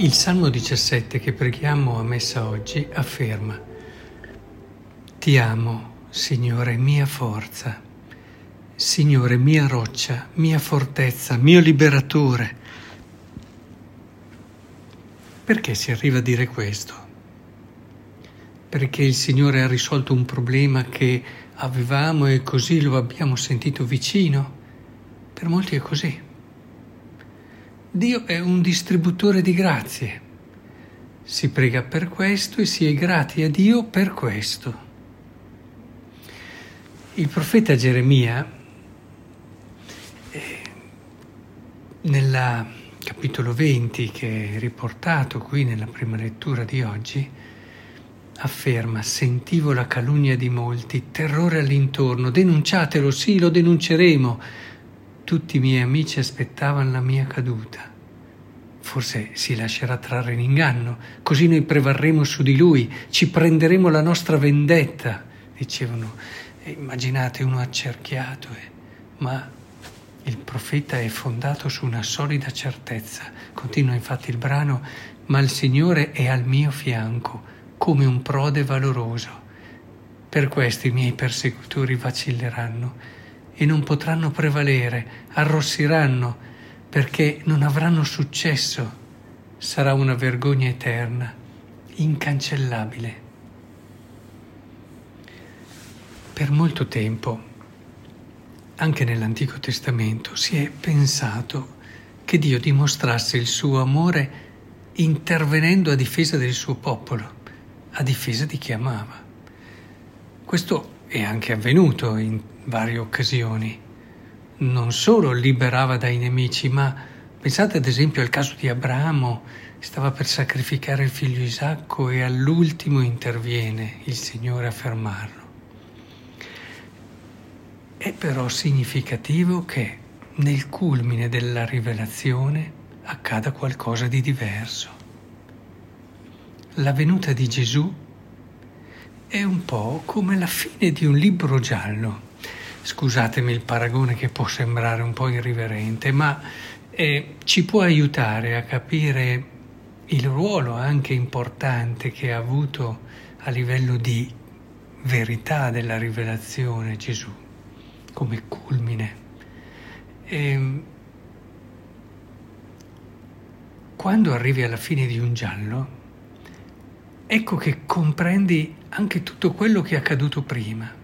Il Salmo 17 che preghiamo a messa oggi afferma Ti amo, Signore, mia forza, Signore, mia roccia, mia fortezza, mio liberatore. Perché si arriva a dire questo? Perché il Signore ha risolto un problema che avevamo e così lo abbiamo sentito vicino? Per molti è così. Dio è un distributore di grazie. Si prega per questo e si è grati a Dio per questo. Il profeta Geremia, eh, nel capitolo 20 che è riportato qui nella prima lettura di oggi, afferma, sentivo la calunnia di molti, terrore all'intorno, denunciatelo, sì, lo denunceremo tutti i miei amici aspettavano la mia caduta. Forse si lascerà trarre in inganno, così noi prevarremo su di lui, ci prenderemo la nostra vendetta, dicevano. E immaginate uno accerchiato, eh. ma il profeta è fondato su una solida certezza. Continua infatti il brano, ma il Signore è al mio fianco, come un prode valoroso. Per questo i miei persecutori vacilleranno e non potranno prevalere, arrossiranno perché non avranno successo. Sarà una vergogna eterna, incancellabile. Per molto tempo, anche nell'Antico Testamento, si è pensato che Dio dimostrasse il suo amore intervenendo a difesa del suo popolo, a difesa di chi amava. Questo è anche avvenuto in varie occasioni. Non solo liberava dai nemici, ma pensate ad esempio al caso di Abramo, stava per sacrificare il figlio Isacco e all'ultimo interviene il Signore a fermarlo. È però significativo che nel culmine della rivelazione accada qualcosa di diverso. La venuta di Gesù è un po' come la fine di un libro giallo scusatemi il paragone che può sembrare un po' irriverente, ma eh, ci può aiutare a capire il ruolo anche importante che ha avuto a livello di verità della rivelazione Gesù, come culmine. E, ehm, quando arrivi alla fine di un giallo, ecco che comprendi anche tutto quello che è accaduto prima.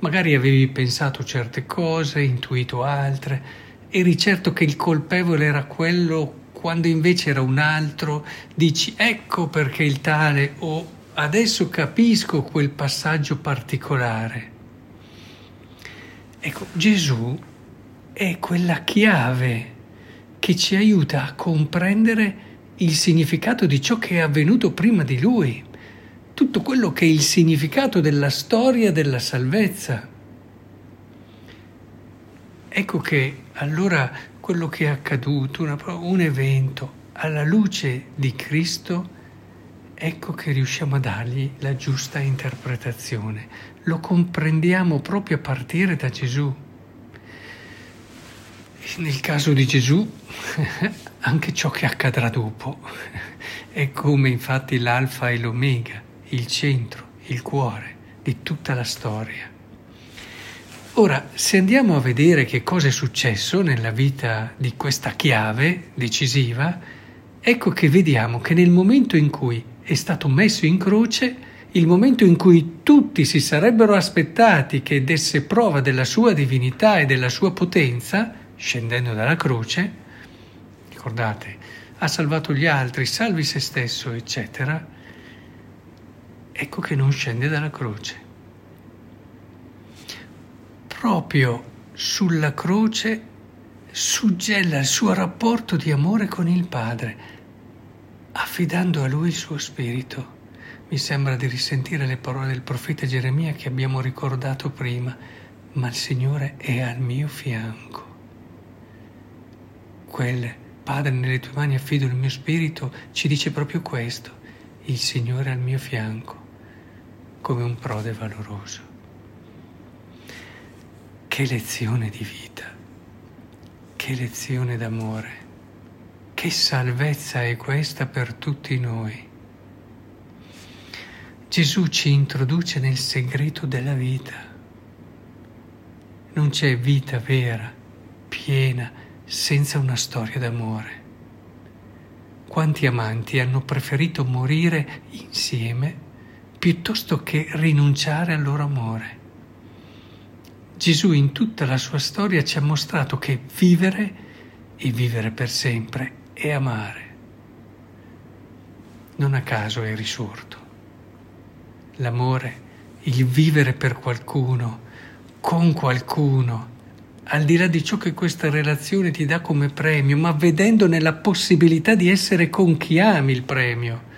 Magari avevi pensato certe cose, intuito altre, eri certo che il colpevole era quello quando invece era un altro, dici ecco perché il tale o adesso capisco quel passaggio particolare. Ecco, Gesù è quella chiave che ci aiuta a comprendere il significato di ciò che è avvenuto prima di lui tutto quello che è il significato della storia della salvezza. Ecco che allora quello che è accaduto, una, un evento, alla luce di Cristo, ecco che riusciamo a dargli la giusta interpretazione. Lo comprendiamo proprio a partire da Gesù. Nel caso di Gesù, anche ciò che accadrà dopo è come infatti l'alfa e l'omega il centro, il cuore di tutta la storia. Ora, se andiamo a vedere che cosa è successo nella vita di questa chiave decisiva, ecco che vediamo che nel momento in cui è stato messo in croce, il momento in cui tutti si sarebbero aspettati che desse prova della sua divinità e della sua potenza, scendendo dalla croce, ricordate, ha salvato gli altri, salvi se stesso, eccetera, ecco che non scende dalla croce. Proprio sulla croce suggella il suo rapporto di amore con il Padre, affidando a Lui il suo spirito. Mi sembra di risentire le parole del profeta Geremia che abbiamo ricordato prima, ma il Signore è al mio fianco. Quel Padre, nelle tue mani affido il mio spirito, ci dice proprio questo, il Signore è al mio fianco come un prode valoroso. Che lezione di vita, che lezione d'amore, Che salvezza è questa per tutti noi? Gesù ci introduce nel segreto della vita. Non c'è vita vera, piena, senza una storia d'amore. Quanti amanti hanno preferito morire insieme piuttosto che rinunciare al loro amore? Gesù in tutta la sua storia ci ha mostrato che vivere e vivere per sempre è amare. Non a caso è risorto. L'amore, il vivere per qualcuno, con qualcuno, al di là di ciò che questa relazione ti dà come premio, ma vedendone la possibilità di essere con chi ami il premio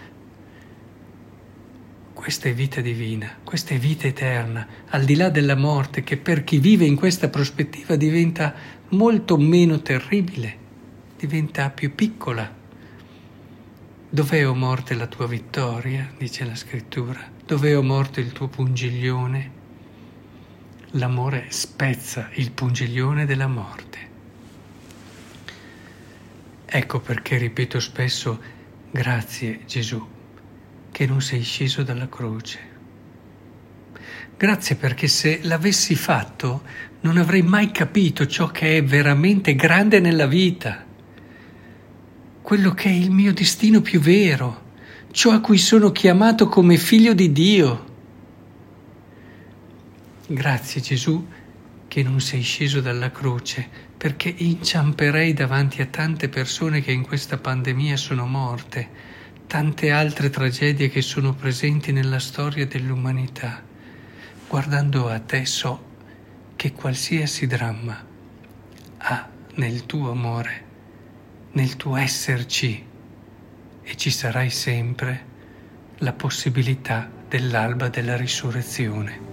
questa è vita divina, questa è vita eterna, al di là della morte, che per chi vive in questa prospettiva diventa molto meno terribile, diventa più piccola. Dov'è o morte la tua vittoria, dice la scrittura? Dov'è o morte il tuo pungiglione? L'amore spezza il pungiglione della morte. Ecco perché ripeto spesso, grazie Gesù che non sei sceso dalla croce. Grazie perché se l'avessi fatto non avrei mai capito ciò che è veramente grande nella vita, quello che è il mio destino più vero, ciò a cui sono chiamato come figlio di Dio. Grazie Gesù che non sei sceso dalla croce, perché inciamperei davanti a tante persone che in questa pandemia sono morte tante altre tragedie che sono presenti nella storia dell'umanità. Guardando a te so che qualsiasi dramma ha nel tuo amore, nel tuo esserci, e ci sarai sempre la possibilità dell'alba della risurrezione.